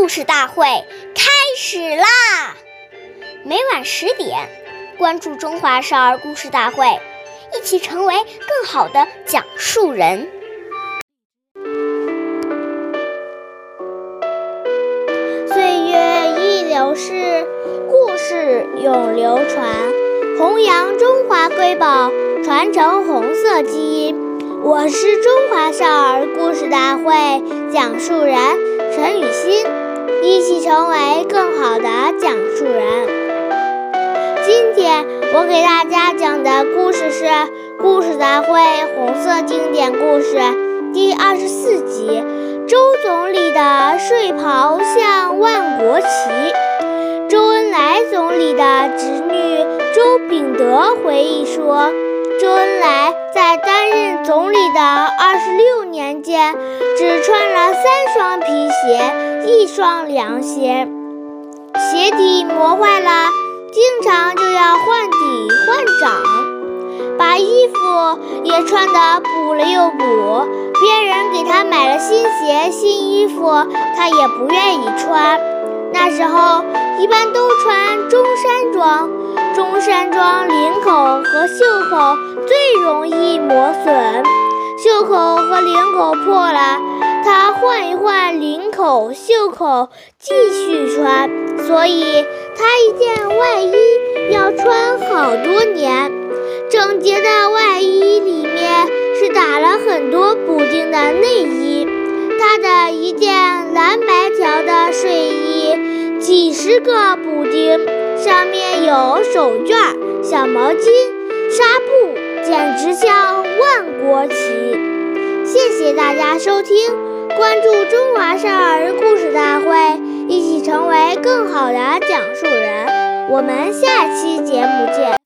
故事大会开始啦！每晚十点，关注《中华少儿故事大会》，一起成为更好的讲述人。岁月易流逝，故事永流传，弘扬中华瑰宝，传承红色基因。我是中华少儿故事大会讲述人陈雨欣，成为更好的讲述人。今天我给大家讲的故事是《故事大会红色经典故事》第二十四集：周总理的睡袍像万国旗。周恩来总理的侄女周秉德回忆说。周恩来在担任总理的二十六年间，只穿了三双皮鞋，一双凉鞋，鞋底磨坏了，经常就要换底换掌，把衣服也穿得补了又补。别人给他买了新鞋、新衣服，他也不愿意穿。那时候一般都穿中山装。中山装领口和袖口最容易磨损，袖口和领口破了，他换一换口、袖口继续穿。所以他一件外衣要穿好多年。整洁的外衣里面是打了很多补丁的内衣。他的一件蓝白条的睡衣，几十个补丁。上面有手绢、小毛巾、纱布，简直像万国旗。谢谢大家收听，关注中华少儿故事大会，一起成为更好的讲述人。我们下期节目见。